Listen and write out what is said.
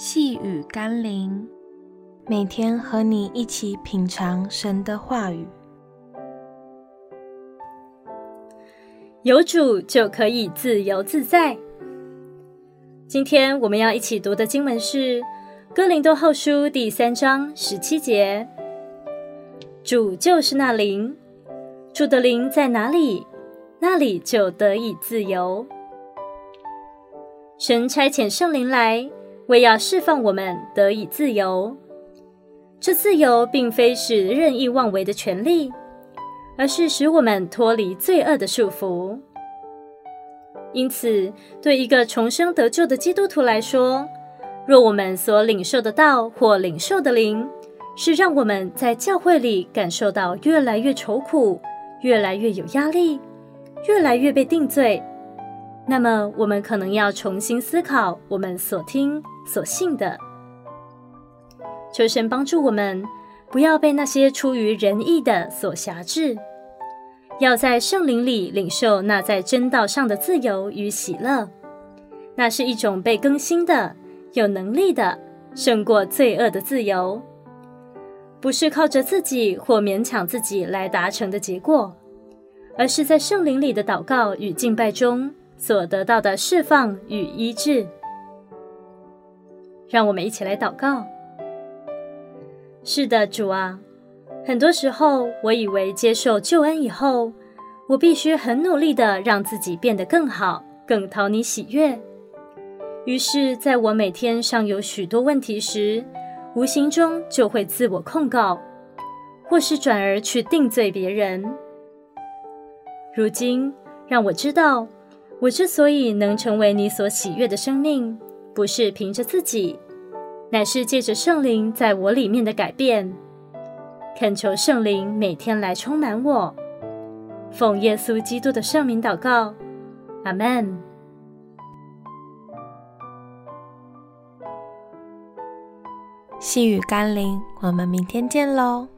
细雨甘霖，每天和你一起品尝神的话语。有主就可以自由自在。今天我们要一起读的经文是《哥林多后书》第三章十七节：“主就是那灵，主的灵在哪里，那里就得以自由。”神差遣圣灵来。为要释放我们得以自由，这自由并非是任意妄为的权利，而是使我们脱离罪恶的束缚。因此，对一个重生得救的基督徒来说，若我们所领受的道或领受的灵，是让我们在教会里感受到越来越愁苦、越来越有压力、越来越被定罪。那么，我们可能要重新思考我们所听、所信的。求神帮助我们，不要被那些出于人意的所辖制，要在圣灵里领受那在真道上的自由与喜乐。那是一种被更新的、有能力的、胜过罪恶的自由，不是靠着自己或勉强自己来达成的结果，而是在圣灵里的祷告与敬拜中。所得到的释放与医治，让我们一起来祷告。是的，主啊，很多时候我以为接受救恩以后，我必须很努力的让自己变得更好，更讨你喜悦。于是，在我每天尚有许多问题时，无形中就会自我控告，或是转而去定罪别人。如今，让我知道。我之所以能成为你所喜悦的生命，不是凭着自己，乃是借着圣灵在我里面的改变。恳求圣灵每天来充满我，奉耶稣基督的圣名祷告，阿门。细雨甘霖，我们明天见喽。